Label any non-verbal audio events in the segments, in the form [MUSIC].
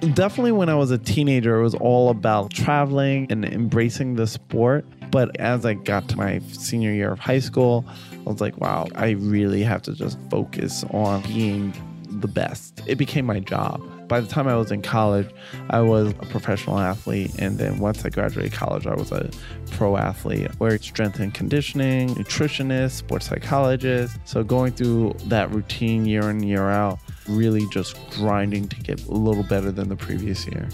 Definitely when I was a teenager, it was all about traveling and embracing the sport. But as I got to my senior year of high school, I was like, wow, I really have to just focus on being the best. It became my job. By the time I was in college, I was a professional athlete. And then once I graduated college, I was a pro athlete where strength and conditioning, nutritionist, sports psychologist. So going through that routine year in, year out, really just grinding to get a little better than the previous year.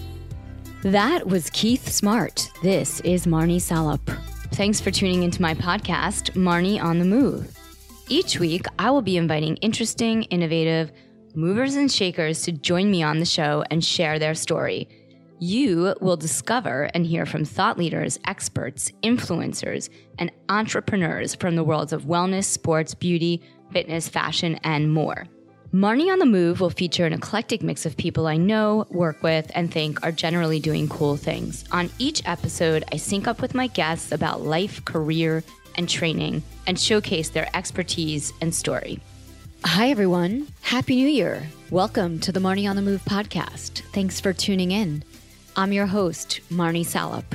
That was Keeth Smart. This is Marnie Salop. Thanks for tuning into my podcast, Marnie on the Move. Each week, I will be inviting interesting, innovative, movers and shakers to join me on the show and share their story. You will discover and hear from thought leaders, experts, influencers, and entrepreneurs from the worlds of wellness, sports, beauty, fitness, fashion, and more. Marnie on the Move will feature an eclectic mix of people I know, work with, and think are generally doing cool things. On each episode, I sync up with my guests about life, career, and training and showcase their expertise and story. Hi, everyone. Happy New Year. Welcome to the Marnie on the Move podcast. Thanks for tuning in. I'm your host, Marnie Salop.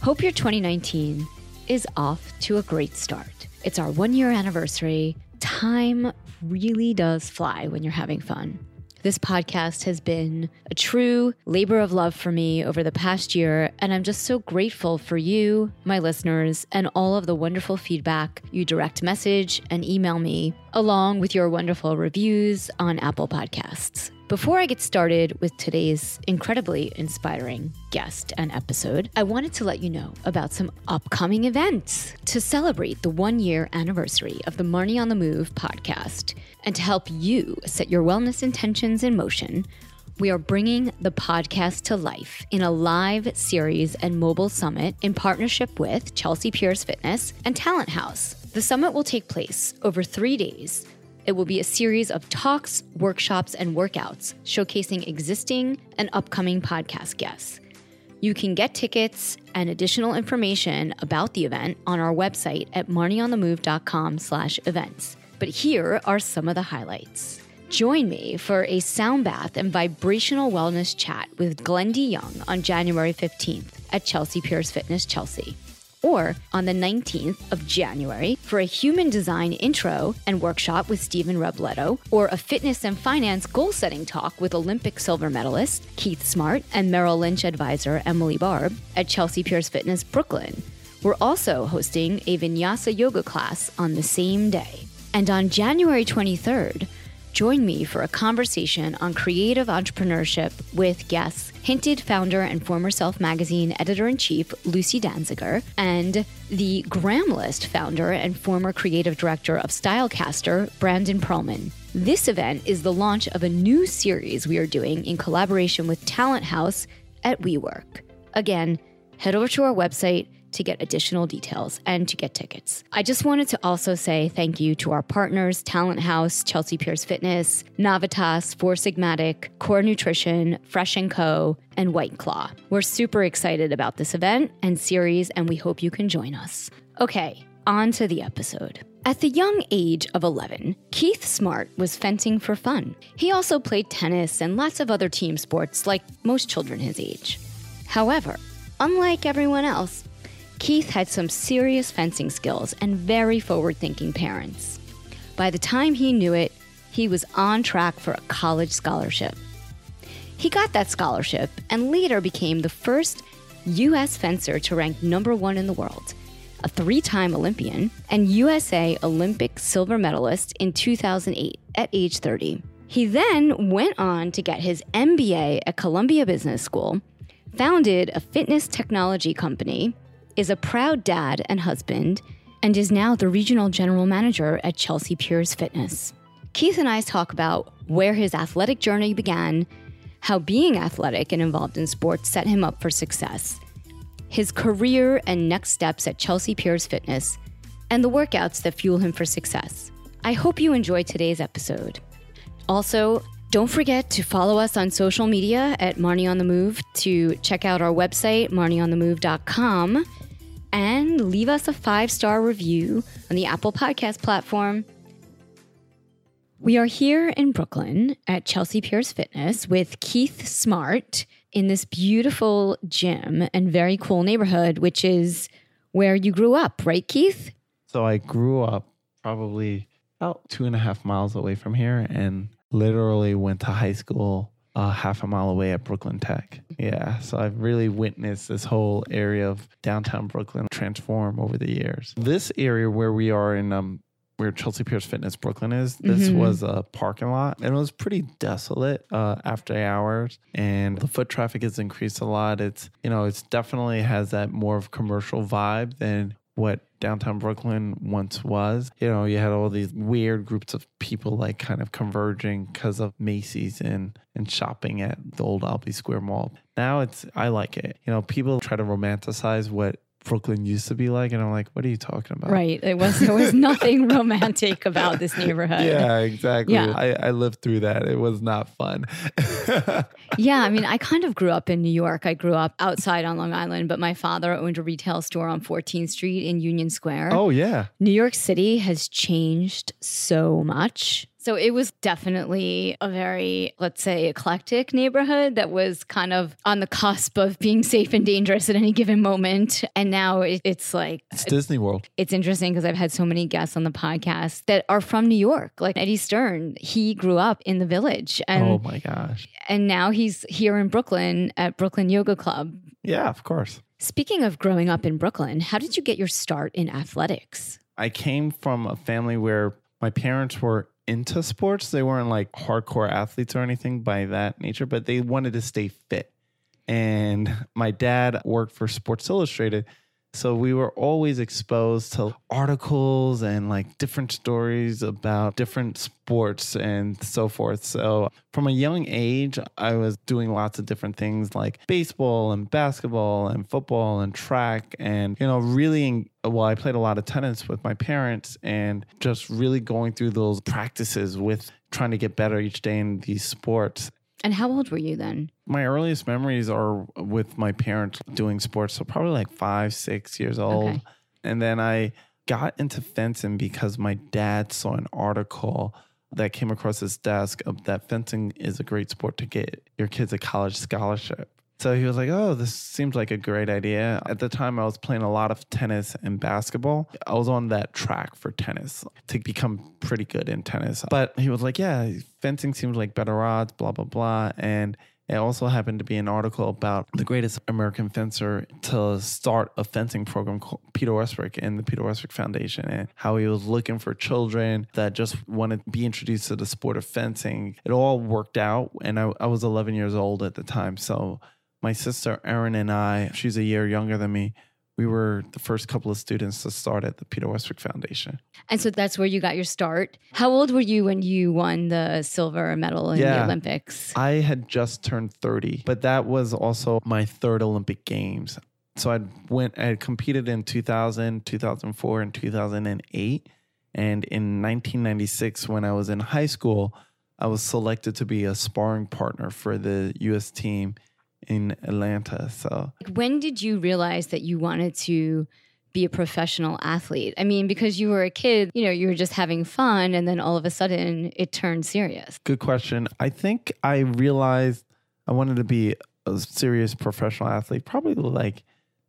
Hope your 2019 is off to a great start. It's our one year anniversary. Time really does fly when you're having fun. This podcast has been a true labor of love for me over the past year, and I'm just so grateful for you, my listeners, and all of the wonderful feedback you direct message and email me, along with your wonderful reviews on Apple Podcasts. Before I get started with today's incredibly inspiring guest and episode, I wanted to let you know about some upcoming events to celebrate the one year anniversary of the Marnie on the Move podcast. And to help you set your wellness intentions in motion, we are bringing the podcast to life in a live series and mobile summit in partnership with Chelsea Piers Fitness and Talent House. The summit will take place over three days it will be a series of talks, workshops, and workouts showcasing existing and upcoming podcast guests. You can get tickets and additional information about the event on our website at marnieonthemove.com slash events. But here are some of the highlights. Join me for a sound bath and vibrational wellness chat with Glendy Young on January 15th at Chelsea Piers Fitness Chelsea or on the 19th of January for a human design intro and workshop with Stephen Robledo, or a fitness and finance goal setting talk with Olympic silver medalist Keeth Smart and Merrill Lynch advisor Emily Barb at Chelsea Piers Fitness Brooklyn. We're also hosting a vinyasa yoga class on the same day. And on January 23rd, Join me for a conversation on creative entrepreneurship with guests Hinted founder and former Self Magazine editor in chief Lucy Danziger and the Gramlist founder and former creative director of Stylecaster Brandon Perlman. This event is the launch of a new series we are doing in collaboration with Talent House at WeWork. Again, head over to our website to get additional details and to get tickets. I just wanted to also say thank you to our partners, Talent House, Chelsea Piers Fitness, Navitas, Four Sigmatic, Core Nutrition, Fresh & Co., and White Claw. We're super excited about this event and series, and we hope you can join us. Okay, on to the episode. At the young age of 11, Keeth Smart was fencing for fun. He also played tennis and lots of other team sports like most children his age. However, unlike everyone else, Keeth had some serious fencing skills and very forward thinking parents. By the time he knew it, he was on track for a college scholarship. He got that scholarship and later became the first U.S. fencer to rank number one in the world, a three time Olympian, and USA Olympic silver medalist in 2008 at age 30. He then went on to get his MBA at Columbia Business School, founded a fitness technology company, is a proud dad and husband, and is now the regional general manager at Chelsea Piers Fitness. Keeth and I talk about where his athletic journey began, how being athletic and involved in sports set him up for success, his career and next steps at Chelsea Piers Fitness, and the workouts that fuel him for success. I hope you enjoyed today's episode. Also, don't forget to follow us on social media at Marnie on the Move to check out our website, marnieonthemove.com and leave us a five star review on the Apple Podcast platform. We are here in Brooklyn at Chelsea Piers Fitness with Keeth Smart in this beautiful gym and very cool neighborhood, which is where you grew up, right, Keeth? So I grew up probably about two and a half miles away from here and literally went to high school uh, half a mile away at Brooklyn Tech. Yeah, so I've really witnessed this whole area of downtown Brooklyn transform over the years. This area where we are in um, where Chelsea Piers Fitness Brooklyn is, this Mhm. was a parking lot and it was pretty desolate uh, after hours. And the foot traffic has increased a lot. It's, you know, it's definitely has that more of commercial vibe than what downtown Brooklyn once was. You know, you had all these weird groups of people like kind of converging because of Macy's and, and shopping at the old Albee Square Mall. Now it's, I like it. You know, people try to romanticize what Brooklyn used to be like. And I'm like, what are you talking about? Right. It was there was nothing [LAUGHS] romantic about this neighborhood. Yeah, exactly. Yeah. I, I lived through that. It was not fun. [LAUGHS] Yeah, I mean, I kind of grew up in New York. I grew up outside on Long Island, but my father owned a retail store on 14th Street in Union Square. oh, yeah. New York City has changed so much. So it was definitely a very, let's say, eclectic neighborhood that was kind of on the cusp of being safe and dangerous at any given moment. And now it, it's like, It's Disney World. it's interesting because I've had so many guests on the podcast that are from New York. Like Eddie Stern, he grew up in the village and, oh, my gosh. and now he's here in Brooklyn at Brooklyn Yoga Club. Yeah, of course. Speaking of growing up in Brooklyn, how did you get your start in athletics? I came from a family where my parents were into sports. They weren't like hardcore athletes or anything by that nature, but they wanted to stay fit. And my dad worked for Sports Illustrated. So we were always exposed to articles and like different stories about different sports and so forth. So from a young age, I was doing lots of different things like baseball and basketball and football and track and, you know, really, well, I played a lot of tennis with my parents and just really going through those practices with trying to get better each day in these sports. And how old were you then? My earliest memories are with my parents doing sports, so probably like five, six years old. Okay. And then I got into fencing because my dad saw an article that came across his desk of that fencing is a great sport to get your kids a college scholarship. So he was like, "Oh, this seems like a great idea." At the time, I was playing a lot of tennis and basketball. I was on that track for tennis to become pretty good in tennis. But he was like, "Yeah, fencing seems like better odds." Blah blah blah, and it also happened to be an article about the greatest American fencer to start a fencing program called Peter Westbrook and the Peter Westbrook Foundation and how he was looking for children that just wanted to be introduced to the sport of fencing. It all worked out. And I, I was 11 years old at the time. So my sister Erinn and I, she's a year younger than me, we were the first couple of students to start at the Peter Westbrook Foundation. And so that's where you got your start. How old were you when you won the silver medal in the Olympics? I had just turned 30, but that was also my third Olympic Games. So I went I competed in 2000, 2004 and 2008 and in 1996 when I was in high school, I was selected to be a sparring partner for the US team in Atlanta. So When did you realize that you wanted to be a professional athlete? I mean, because you were a kid, you know, you were just having fun and then all of a sudden it turned serious. Good question. I think I realized I wanted to be a serious professional athlete, probably like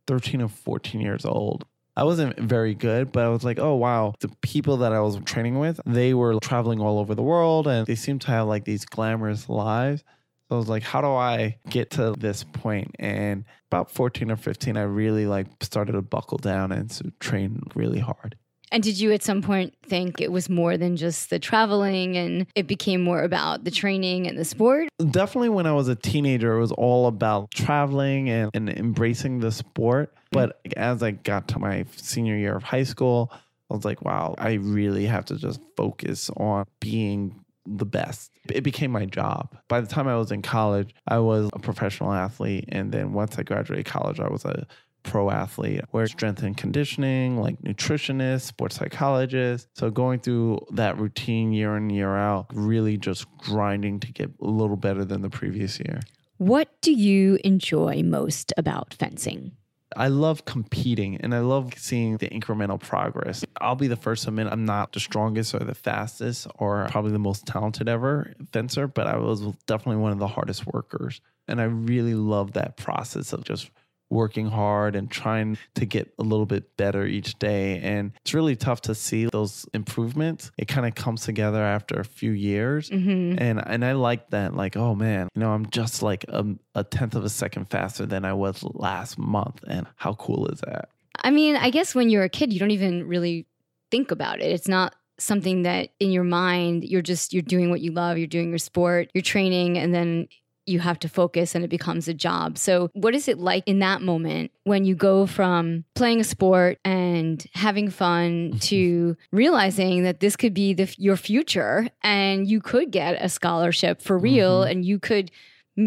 13 or 14 years old. I wasn't very good, but I was like, oh, wow. The people that I was training with, they were traveling all over the world and they seemed to have like these glamorous lives. So I was like, how do I get to this point? And about 14 or 15, I really like started to buckle down and to train really hard. And did you at some point think it was more than just the traveling and it became more about the training and the sport? definitely when I was a teenager, it was all about traveling and, and embracing the sport. But as I got to my senior year of high school, I was like, wow, I really have to just focus on being the best. It became my job. By the time I was in college, I was a professional athlete. And then once I graduated college, I was a pro athlete where strength and conditioning, like nutritionist, sports psychologist. So going through that routine year in, year out, really just grinding to get a little better than the previous year. What do you enjoy most about fencing? I love competing and I love seeing the incremental progress. I'll be the first to admit I'm not the strongest or the fastest or probably the most talented ever fencer, but I was definitely one of the hardest workers. And I really love that process of just working hard and trying to get a little bit better each day. And it's really tough to see those improvements. It kind of comes together after a few years. Mm-hmm. And and I like that. Like, oh man, you know, I'm just like a, a tenth of a second faster than I was last month. And how cool is that? I mean, I guess when you're a kid, you don't even really think about it. It's not something that in your mind you're just you're doing what you love you're doing your sport you're training and then you have to focus and it becomes a job. So, what is it like in that moment when you go from playing a sport and having fun [LAUGHS] to realizing that this could be the, your future and you could get a scholarship for real Mhm. and you could,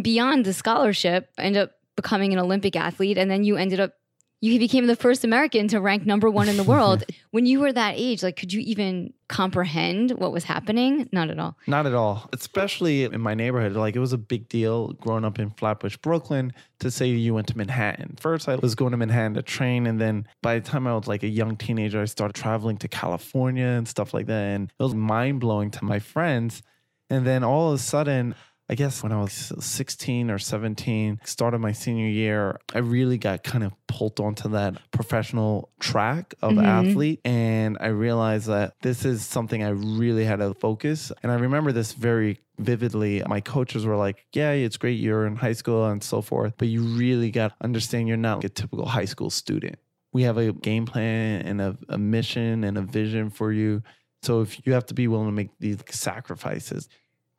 beyond the scholarship, end up becoming an Olympic athlete and then you ended up you became the first American to rank number one in the [LAUGHS] world. when you were that age, like, could you even comprehend what was happening? Not at all. Not at all. Especially in my neighborhood. Like it was a big deal growing up in Flatbush, Brooklyn, to say you went to Manhattan. First, I was going to Manhattan to train. And then by the time I was like a young teenager, I started traveling to California and stuff like that. And it was mind blowing to my friends. And then all of a sudden, I guess when I was 16 or 17, started my senior year, I really got kind of pulled onto that professional track of Mhm. athlete. And I realized that this is something I really had to focus. And I remember this very vividly. My coaches were like, Yeah, it's great you're in high school and so forth, but you really got to understand you're not like a typical high school student. We have a game plan and a, a mission and a vision for you. So if you have to be willing to make these sacrifices,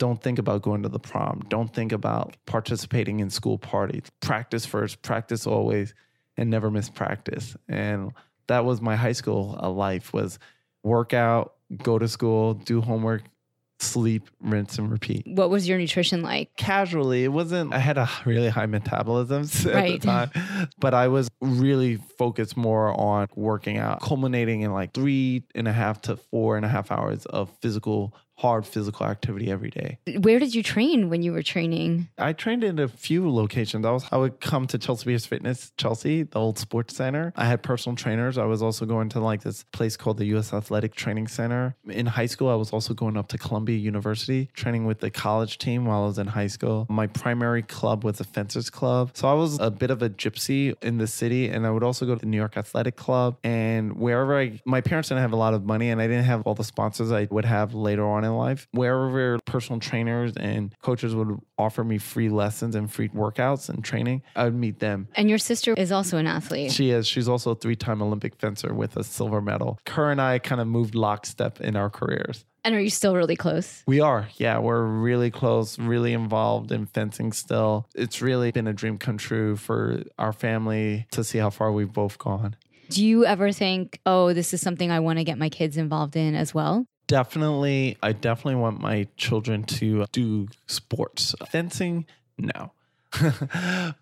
don't think about going to the prom. Don't think about participating in school parties. Practice first, practice always, and never miss practice. And that was my high school uh, life was work out, go to school, do homework, sleep, rinse and repeat. What was your nutrition like? Casually, it wasn't I had a really high metabolism [LAUGHS] at Right. the time, but I was really focused more on working out, culminating in like three and a half to four and a half hours of physical hard physical activity every day. Where did you train when you were training? I trained in a few locations. I was I would come to Chelsea Piers Fitness, Chelsea, the old sports center. I had personal trainers. I was also going to like this place called the US Athletic Training Center. In high school, I was also going up to Columbia University, training with the college team while I was in high school. My primary club was the Fencers Club. So I was a bit of a gypsy in the city and I would also go to the New York Athletic Club and wherever I my parents didn't have a lot of money and I didn't have all the sponsors I would have later on in life. Wherever personal trainers and coaches would offer me free lessons and free workouts and training, I would meet them. And your sister is also an athlete. She is. She's also a three-time Olympic fencer with a silver medal. Her and I kind of moved lockstep in our careers. And are you still really close? We are. Yeah, we're really close, really involved in fencing still. It's really been a dream come true for our family to see how far we've both gone. Do you ever think, oh, this is something I want to get my kids involved in as well? Definitely, I definitely want my children to do sports. Fencing, no. [LAUGHS]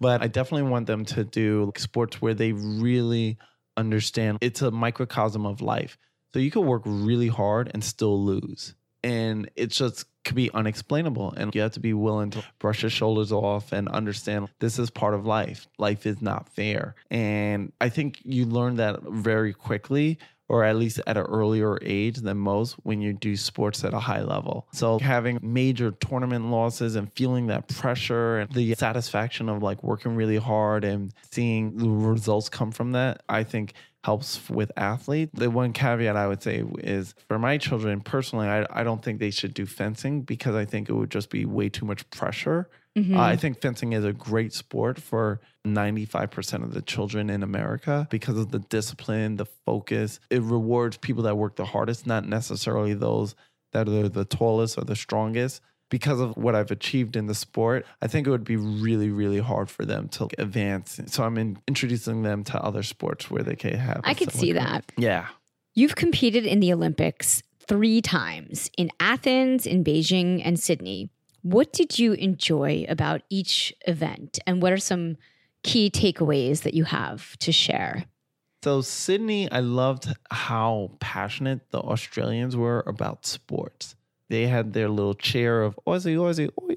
but I definitely want them to do sports where they really understand it's a microcosm of life. So you could work really hard and still lose. And it just could be unexplainable. And you have to be willing to brush your shoulders off and understand this is part of life. Life is not fair. And I think you learn that very quickly or at least at an earlier age than most when you do sports at a high level. So having major tournament losses and feeling that pressure and the satisfaction of like working really hard and seeing the results come from that, I think helps with athletes. The one caveat I would say is for my children personally, I, I don't think they should do fencing because I think it would just be way too much pressure. Mhm. Uh, I think fencing is a great sport for 95% of the children in America because of the discipline, the focus. It rewards people that work the hardest, not necessarily those that are the tallest or the strongest. Because of what I've achieved in the sport, I think it would be really, really hard for them to advance. So I'm in, introducing them to other sports where they can have. I could see that. Yeah. You've competed in the Olympics three times in Athens, in Beijing, and Sydney. What did you enjoy about each event? And what are some key takeaways that you have to share? So Sydney, I loved how passionate the Australians were about sports. They had their little chair of Aussie, Aussie, oi.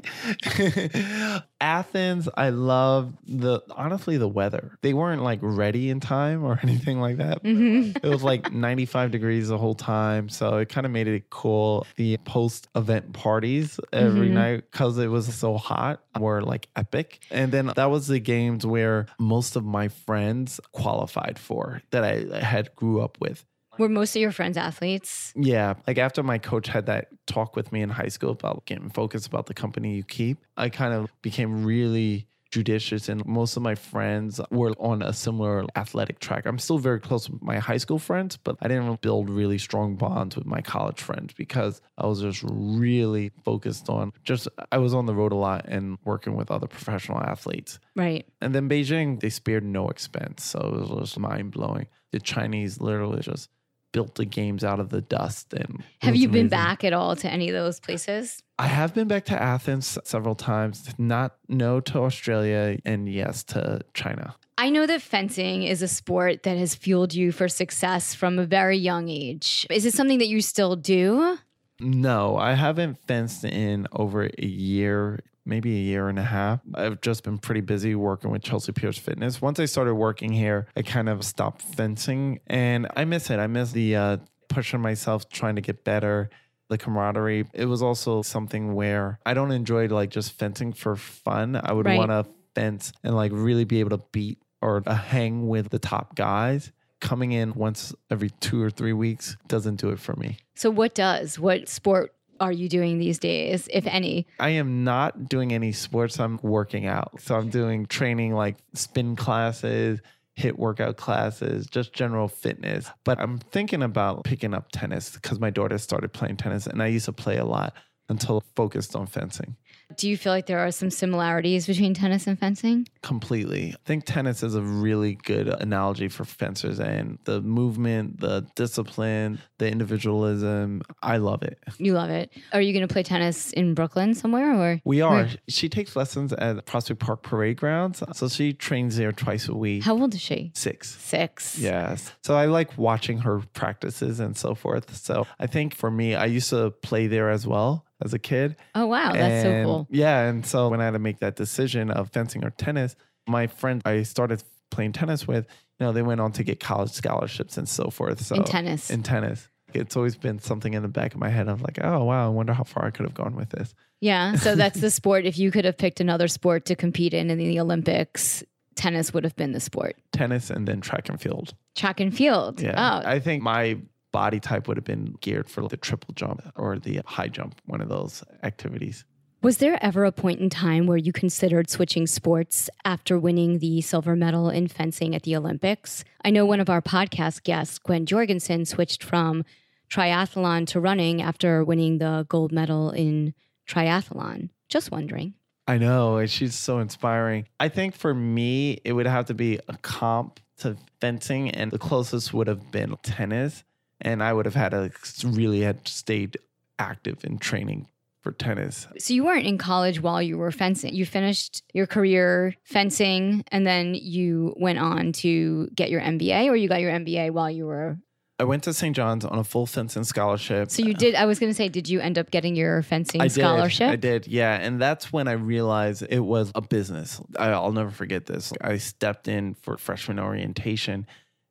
Boy. [LAUGHS] Athens, I love the honestly the weather. They weren't like ready in time or [LAUGHS] anything like that. Mm-hmm. It was like 95 degrees the whole time, so it kind of made it cool. The post event parties every mm-hmm. night because it was so hot were like epic. And then that was the games where most of my friends qualified for that I had grew up with. Were most of your friends athletes? Yeah. Like after my coach had that talk with me in high school about getting focused about the company you keep, I kind of became really judicious and most of my friends were on a similar athletic track. I'm still very close with my high school friends, but I didn't build really strong bonds with my college friends because I was just really focused on just I was on the road a lot and working with other professional athletes. Right. And then Beijing, they spared no expense. So it was just mind blowing. The Chinese literally just built the games out of the dust. And Have you been back at all to any of those places? I have been back to Athens several times. Not no to Australia and yes to China. I know that fencing is a sport that has fueled you for success from a very young age. Is it something that you still do? No, I haven't fenced in over a year, maybe a year and a half. I've just been pretty busy working with Chelsea Piers Fitness. Once I started working here, I kind of stopped fencing and I miss it. I miss the uh, pushing myself, trying to get better. The camaraderie. It was also something where I don't enjoy like just fencing for fun. I would Right. want to fence and like really be able to beat or uh, hang with the top guys. Coming in once every two or three weeks doesn't do it for me. So, what does? What sport are you doing these days, if any? I am not doing any sports. I'm working out. So I'm doing training like spin classes, HIIT workout classes, just general fitness. But I'm thinking about picking up tennis because my daughter started playing tennis and I used to play a lot until focused on fencing. Do you feel like there are some similarities between tennis and fencing? Completely. I think tennis is a really good analogy for fencers and the movement, the discipline, the individualism. I love it. You love it. Are you going to play tennis in Brooklyn somewhere or? We hmm. are. She takes lessons at Prospect Park Parade Grounds. So she trains there twice a week. How old is she? Six. Six. Yes. So I like watching her practices and so forth. So I think for me, I used to play there as well as a kid. Oh, wow. That's so cool. Yeah. And so when I had to make that decision of fencing or tennis, my friend I started playing tennis with, you know, they went on to get college scholarships and so forth. So In tennis. In tennis. It's always been something in the back of my head of like, oh wow, I wonder how far I could have gone with this. Yeah. So [LAUGHS] that's the sport. If you could have picked another sport to compete in in the Olympics, tennis would have been the sport. Tennis and then track and field. Track and field. Yeah. Oh, I think my body type would have been geared for the triple jump or the high jump, one of those activities. Was there ever a point in time where you considered switching sports after winning the silver medal in fencing at the Olympics? I know one of our podcast guests, Gwen Jorgensen, switched from triathlon to running after winning the gold medal in triathlon. Just wondering. I know. and She's so inspiring. I think for me, it would have to be a comp to fencing, and the closest would have been tennis. And I would have had to really had stayed active in training for tennis. So you weren't in college while you were fencing. You finished your career fencing and then you went on to get your MBA or you got your MBA while you were I went to St. John's on a full fencing scholarship. So you did I was going to say did you end up getting your fencing I scholarship? Did. I did, yeah. And that's when I realized it was a business. I, I'll never forget this. I stepped in for freshman orientation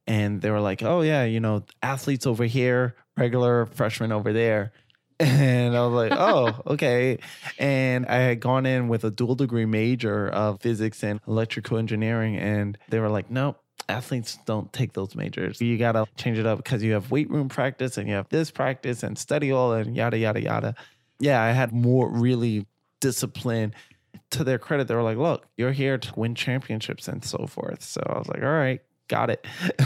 and they were like, oh, yeah, you know, athletes over here, regular freshmen over there. [LAUGHS] And I was like, oh, [LAUGHS] okay. And I had gone in with a dual degree major of physics and electrical engineering. And they were like, nope, athletes don't take those majors. You got to change it up because you have weight room practice and you have this practice and study all and yada, yada, yada. Yeah, I had more really discipline. To their credit, they were like, look, you're here to win championships and so forth. So I was like, all right, got it.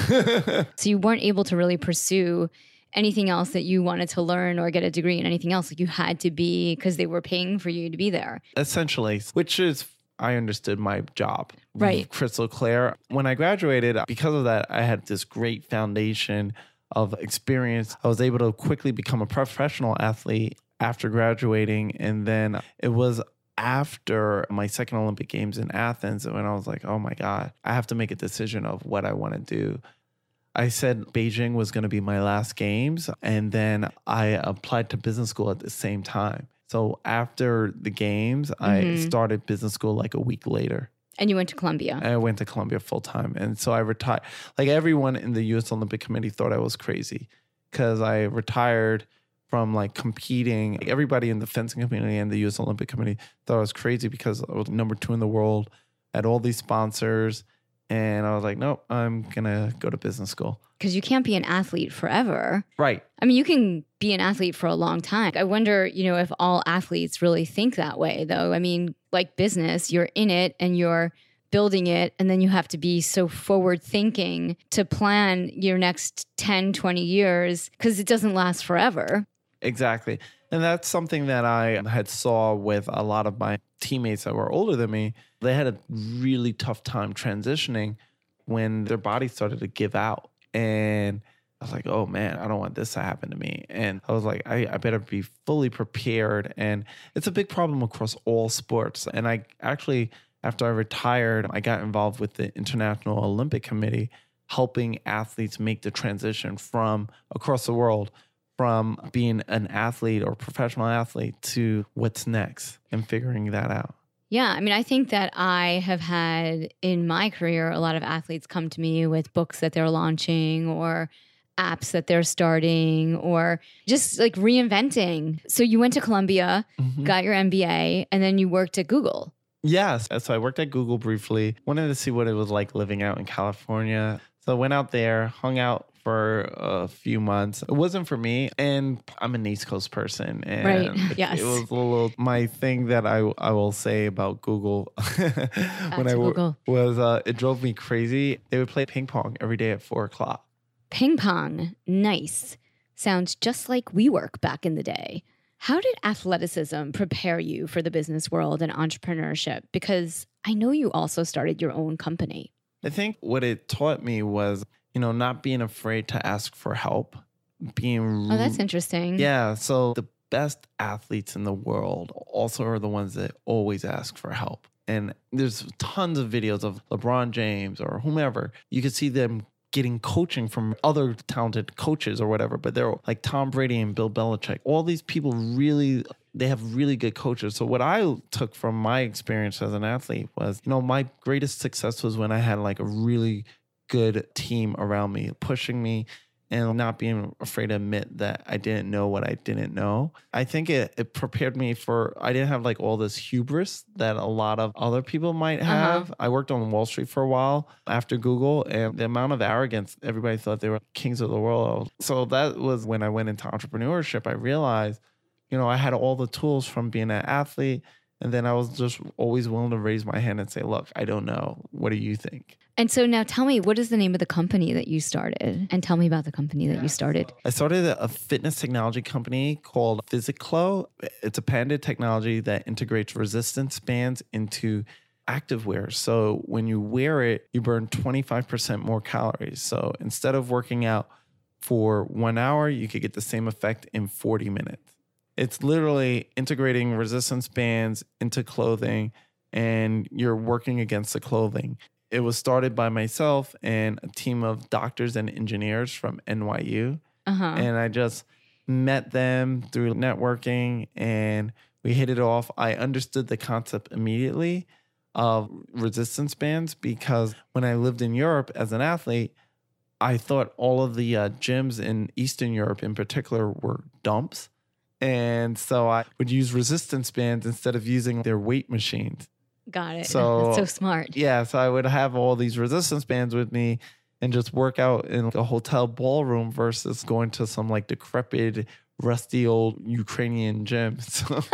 [LAUGHS] So you weren't able to really pursue anything else that you wanted to learn or get a degree in anything else. Like you had to be because they were paying for you to be there. Essentially, which is I understood my job. Right. Crystal clear. When I graduated, because of that, I had this great foundation of experience. I was able to quickly become a professional athlete after graduating. And then it was after my second Olympic Games in Athens when I was like, oh my God, I have to make a decision of what I want to do. I said Beijing was going to be my last games. And then I applied to business school at the same time. So after the games, I Mhm. started business school like a week later. And you went to Columbia. I went to Columbia full time. And so I retired. Like everyone in the US Olympic Committee thought I was crazy because I retired from like competing. Everybody in the fencing community and the US Olympic Committee thought I was crazy because I was number two in the world, had all these sponsors. And I was like, nope, I'm going to go to business school. Because you can't be an athlete forever. Right. I mean, you can be an athlete for a long time. I wonder, you know, if all athletes really think that way, though. I mean, like business, you're in it and you're building it, and then you have to be so forward thinking to plan your next 10, 20 years because it doesn't last forever. Exactly. And that's something that I had saw with a lot of my teammates that were older than me. They had a really tough time transitioning when their body started to give out. And I was like, oh man, I don't want this to happen to me. And I was like, I, I better be fully prepared. And it's a big problem across all sports. And I actually, after I retired, I got involved with the International Olympic Committee, helping athletes make the transition from across the world from being an athlete or professional athlete to what's next and figuring that out. Yeah, I mean, I think that I have had in my career a lot of athletes come to me with books that they're launching or apps that they're starting or just like reinventing. So you went to Columbia, Mhm. got your MBA, and then you worked at Google. Yes. So I worked at Google briefly, wanted to see what it was like living out in California. So I went out there, hung out for a few months. It wasn't for me. And I'm an East Coast person. And Right. [LAUGHS] it- Yes. It was a little, my thing that I, I will say about Google [LAUGHS] when I Google. was, uh, it drove me crazy. They would play ping pong every day at four o'clock. Ping pong, nice. Sounds just like WeWork back in the day. How did athleticism prepare you for the business world and entrepreneurship? Because I know you also started your own company. I think what it taught me was, you know, not being afraid to ask for help, being Oh, that's interesting. yeah. So the best athletes in the world also are the ones that always ask for help. And there's tons of videos of LeBron James or whomever. You can see them getting coaching from other talented coaches or whatever, but they're like Tom Brady and Bill Belichick. All these people really they have really good coaches. So what I took from my experience as an athlete was, you know, my greatest success was when I had like a really good team around me pushing me and not being afraid to admit that I didn't know what I didn't know. I think it, it prepared me for, I didn't have like all this hubris that a lot of other people might uh-huh. have. I worked on Wall Street for a while after Google, and the amount of arrogance, everybody thought they were kings of the world. So that was when I went into entrepreneurship. I realized, you know, I had all the tools from being an athlete. And then I was just always willing to raise my hand and say, look, I don't know. What do you think? And so now tell me, what is the name of the company that you started? And tell me about the company that you started. I started a a fitness technology company called Physiclo. It's a patented technology that integrates resistance bands into activewear. So when you wear it, you burn 25% more calories. So instead of working out for one hour, you could get the same effect in 40 minutes. It's literally integrating resistance bands into clothing and you're working against the clothing. It was started by myself and a team of doctors and engineers from NYU. Uh huh. And I just met them through networking and we hit it off. I understood the concept immediately of resistance bands because when I lived in Europe as an athlete, I thought all of the uh, gyms in Eastern Europe in particular were dumps. And so I would use resistance bands instead of using their weight machines. Got it. [LAUGHS] So- That's so smart. Yeah, so I would have all these resistance bands with me and just work out in a hotel ballroom versus going to some like decrepit, rusty old Ukrainian gym. [LAUGHS] So [LAUGHS]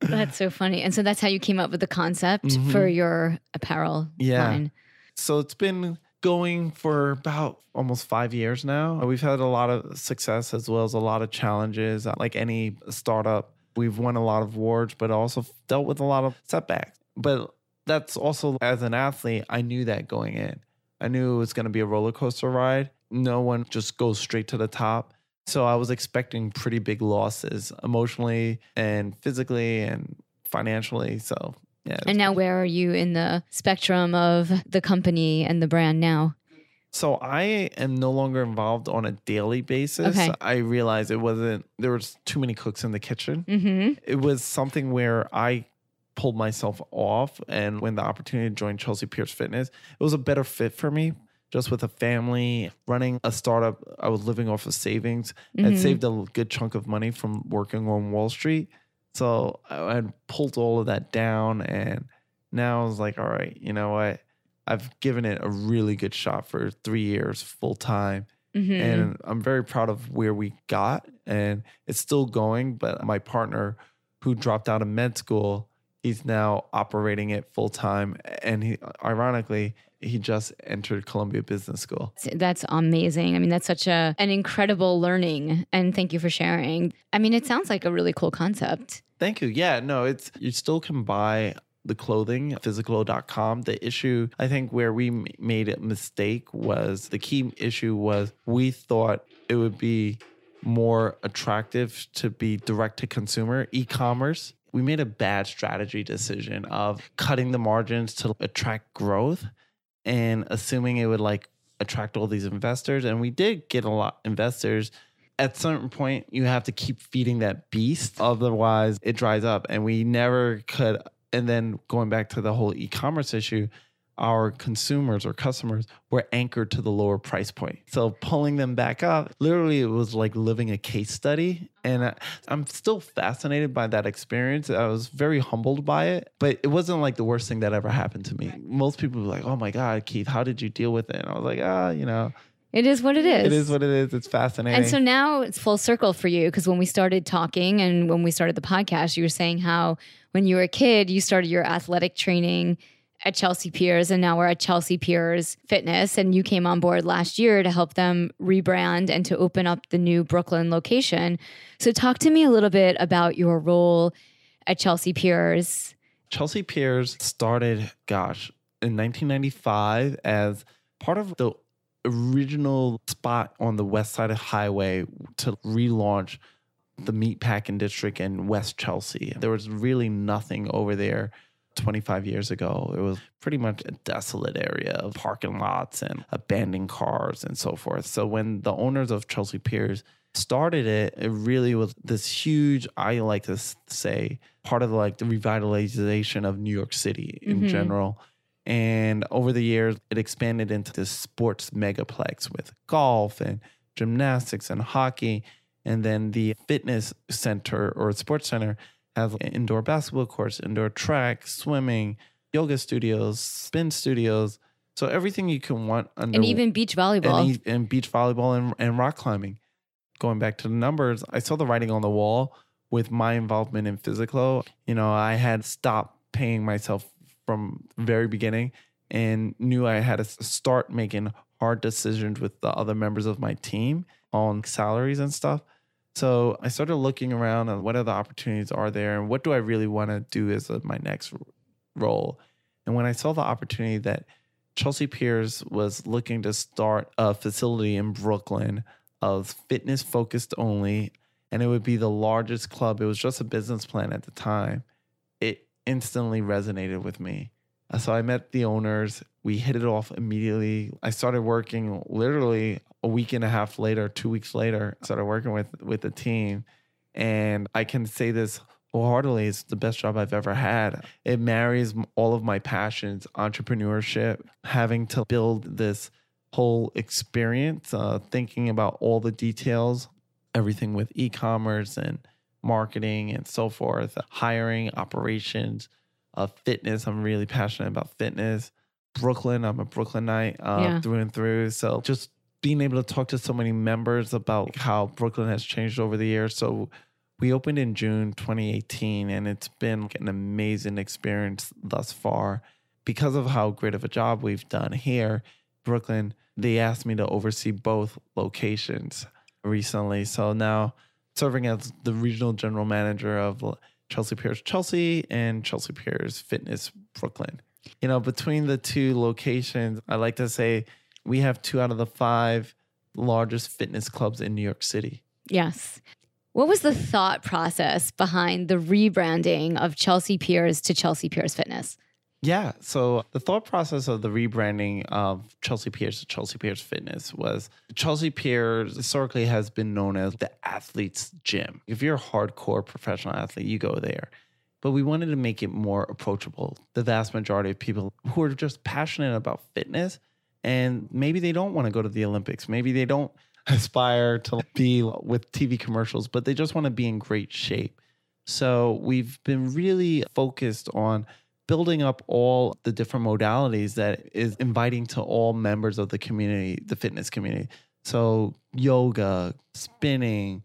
That's so funny. And so that's how you came up with the concept Mhm. for your apparel Yeah. line. so it's been going for about almost five years now. We've had a lot of success as well as a lot of challenges. Like any startup, we've won a lot of awards, but also dealt with a lot of setbacks. But that's also as an athlete, I knew that going in. I knew it was going to be a roller coaster ride. No one just goes straight to the top. So I was expecting pretty big losses emotionally and physically and financially. So yeah. And now, where are you in the spectrum of the company and the brand now? So I am no longer involved on a daily basis. Okay. I realized it wasn't there was too many cooks in the kitchen. Mm-hmm. It was something where I pulled myself off and when the opportunity to join Chelsea Piers Fitness, it was a better fit for me. Just with a family running a startup, I was living off of savings. I'd Mhm. saved a good chunk of money from working on Wall Street. So I had pulled all of that down and now I was like, all right, you know what? I've given it a really good shot for three years full time. Mm-hmm. And I'm very proud of where we got. And it's still going. But my partner, who dropped out of med school, he's now operating it full time. And he, ironically, he just entered Columbia Business School. That's amazing. I mean, that's such a an incredible learning, and thank you for sharing. I mean, it sounds like a really cool concept. Thank you. Yeah, no, it's you still can buy the clothing physiclo.com the issue i think where we made a mistake was the key issue was we thought it would be more attractive to be direct to consumer e-commerce. We made a bad strategy decision of cutting the margins to attract growth and assuming it would like attract all these investors. And we did get a lot investors. At certain point you have to keep feeding that beast. Otherwise it dries up. And we never could and then going back to the whole e-commerce issue our consumers or customers were anchored to the lower price point. So pulling them back up literally it was like living a case study. And I, i'm still fascinated by that experience. I was very humbled by it but it wasn't like the worst thing that ever happened to me. Most people were like oh my god keeth how did you deal with it? And i was like ah you know. It is what it is. it is. what it is. It's fascinating. And so now it's full circle for you because when we started talking and when we started the podcast, you were saying how when you were a kid, you started your athletic training at Chelsea Piers, and now we're at Chelsea Piers Fitness. And you came on board last year to help them rebrand and to open up the new Brooklyn location. So, talk to me a little bit about your role at Chelsea Piers. Chelsea Piers started, gosh, in 1995 as part of the original spot on the west side of highway to relaunch the meatpacking district in West Chelsea. There was really nothing over there 25 years ago. It was pretty much a desolate area of parking lots and abandoned cars and so forth. So when the owners of Chelsea Piers started it, it really was this huge, I like to say, part of like the revitalization of New York City in Mhm. general. And over the years, it expanded into this sports megaplex with golf and gymnastics and hockey. And then the fitness center or sports center has indoor basketball courts, indoor track, swimming, yoga studios, spin studios. So everything you can want under And even beach volleyball. and, and beach volleyball and, and rock climbing. Going back to the numbers, I saw the writing on the wall with my involvement in Physiclo. You know, I had stopped paying myself from very beginning and knew I had to start making hard decisions with the other members of my team on salaries and stuff. So I started looking around and what other opportunities are there and what do I really want to do as my next role. And when I saw the opportunity that Chelsea Piers was looking to start a facility in Brooklyn of fitness focused only, and it would be the largest club. It was just a business plan at the time. It instantly resonated with me. So I met the owners. We hit it off immediately. I started working literally a week and a half later, two weeks later. Started working with with the team, and I can say this wholeheartedly: it's the best job I've ever had. It marries all of my passions: entrepreneurship, having to build this whole experience, uh, thinking about all the details, everything with e-commerce and marketing and so forth, hiring, operations, uh, fitness. I'm really passionate about fitness. Brooklyn, I'm a Brooklynite uh, Yeah. through and through. So just being able to talk to so many members about how Brooklyn has changed over the years. So we opened in June 2018, and it's been an amazing experience thus far. Because of how great of a job we've done here, Brooklyn, they asked me to oversee both locations recently. So now serving as the regional general manager of Chelsea Piers Chelsea and Chelsea Piers Fitness Brooklyn. You know, between the two locations, I like to say we have two out of the five largest fitness clubs in New York City. Yes. What was the thought process behind the rebranding of Chelsea Piers to Chelsea Piers Fitness? Yeah. So the thought process of the rebranding of Chelsea Piers to Chelsea Piers Fitness was Chelsea Piers historically has been known as the athlete's gym. If you're a hardcore professional athlete, you go there. But we wanted to make it more approachable. The vast majority of people who are just passionate about fitness and maybe they don't want to go to the Olympics. Maybe they don't [LAUGHS] aspire to be with TV commercials, but they just want to be in great shape. So we've been really focused on building up all the different modalities that is inviting to all members of the community, the fitness community. So yoga, spinning,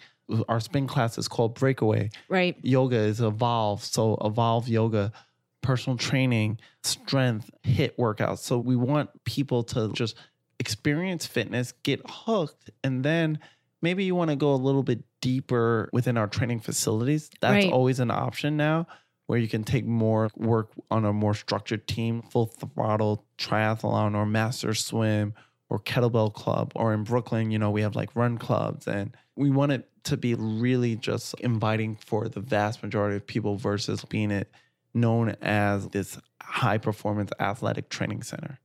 our spin class is called Breakaway. Right. Yoga is Evolve. So Evolve Yoga, personal training, strength, HIIT workouts. So we want people to just experience fitness, get hooked, and then maybe you want to go a little bit deeper within our training facilities. That's Right. always an option now where you can take more work on a more structured team, full throttle triathlon or master swim or kettlebell club. Or in Brooklyn, you know, we have like run clubs and we want it to be really just inviting for the vast majority of people versus being it known as this high performance athletic training center.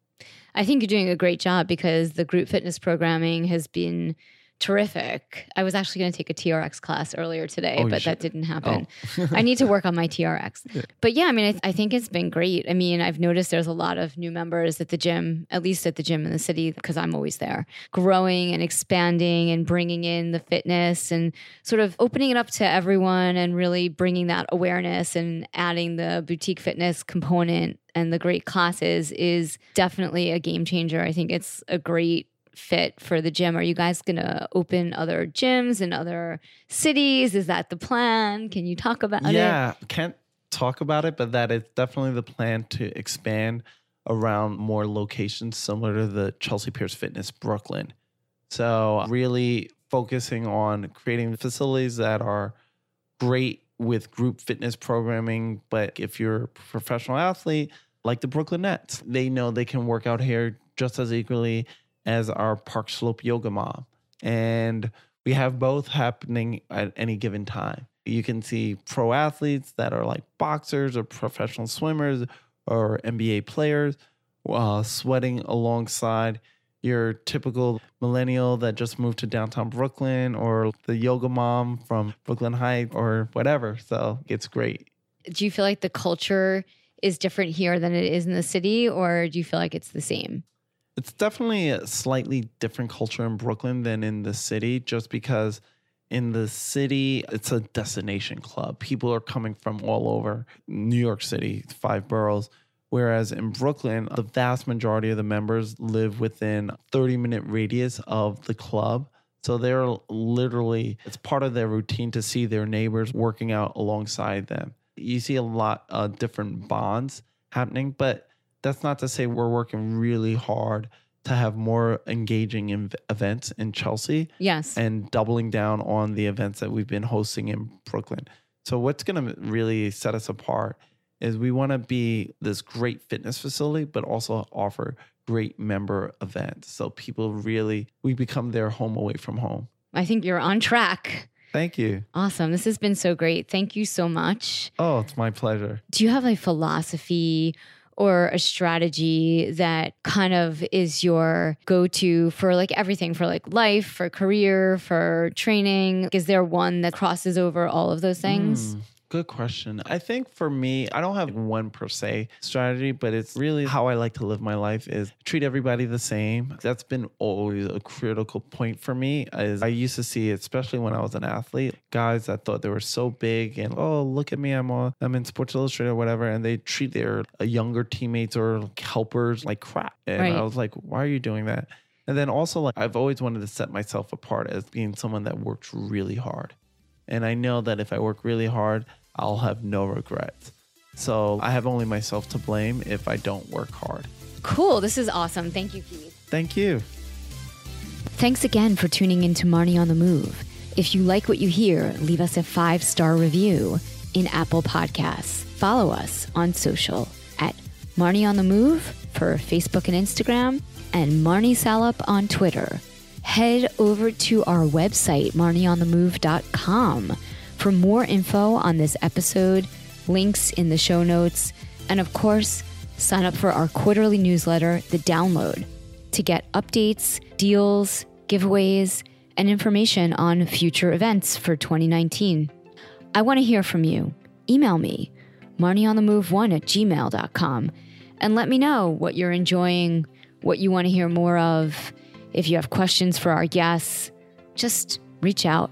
I think you're doing a great job because the group fitness programming has been terrific. I was actually going to take a TRX class earlier today, Oh, but that didn't happen. Oh. I need to [LAUGHS] work on my TRX. But yeah, I mean, I, th- I think it's been great. I mean, I've noticed there's a lot of new members at the gym, at least at the gym in the city, because I'm always there, growing and expanding and bringing in the fitness and sort of opening it up to everyone and really bringing that awareness and adding the boutique fitness component and the great classes is definitely a game changer. I think it's a great fit for the gym. Are you guys going to open other gyms in other cities? Is that the plan? Can you talk about it? yeah, can't talk about it, but that is definitely the plan to expand around more locations similar to the Chelsea Piers Fitness Brooklyn. So, really focusing on creating facilities that are great with group fitness programming. But if you're a professional athlete, like the Brooklyn Nets, they know they can work out here just as equally as our Park Slope Yoga Mom. And we have both happening at any given time. You can see pro athletes that are like boxers or professional swimmers or NBA players uh, sweating alongside your typical millennial that just moved to downtown Brooklyn or the yoga mom from Brooklyn Heights or whatever. So it's great. Do you feel like the culture is different here than it is in the city, or do you feel like it's the same? It's definitely a slightly different culture in Brooklyn than in the city, just because in the city, it's a destination club. People are coming from all over New York City, five boroughs. Whereas in Brooklyn, the vast majority of the members live within 30 minute radius of the club. So they're literally, it's part of their routine to see their neighbors working out alongside them. You see a lot of different bonds happening, but that's not to say we're working really hard to have more engaging in events in Chelsea Yes. and doubling down on the events that we've been hosting in Brooklyn. So what's going to really set us apart is we want to be this great fitness facility but also offer great member events. So people really we become their home away from home. I think you're on track. Thank you. Awesome. This has been so great. Thank you so much. Oh, it's my pleasure. Do you have a philosophy or a strategy that kind of is your go to for like everything for like life, for career, for training? Is there one that crosses over all of those things? Hmm, good question. I think for me, I don't have one per se strategy, but it's really how I like to live my life is treat everybody the same. That's been always a critical point for me. Is I used to see, especially when I was an athlete, guys that thought they were so big and oh look at me, I'm a, I'm in Sports Illustrated or whatever, and they treat their uh, younger teammates or helpers like crap. And Right. I was like, why are you doing that? And then also like I've always wanted to set myself apart as being someone that works really hard. And I know that if I work really hard, I'll have no regrets. So I have only myself to blame if I don't work hard. Cool. This is awesome. Thank you, Keeth. Thank you. Thanks again for tuning in to Marnie on the Move. If you like what you hear, leave us a five star review in Apple Podcasts. Follow us on social at Marnie on the Move for Facebook and Instagram, and Marnie Salup on Twitter. Head over to our website, marnieonthemove.com, for more info on this episode, links in the show notes, and of course, sign up for our quarterly newsletter, The Download, to get updates, deals, giveaways, and information on future events for 2019. I want to hear from you. Email me, marnieonthemove1 at gmail.com, and let me know what you're enjoying, what you want to hear more of. If you have questions for our guests, just reach out.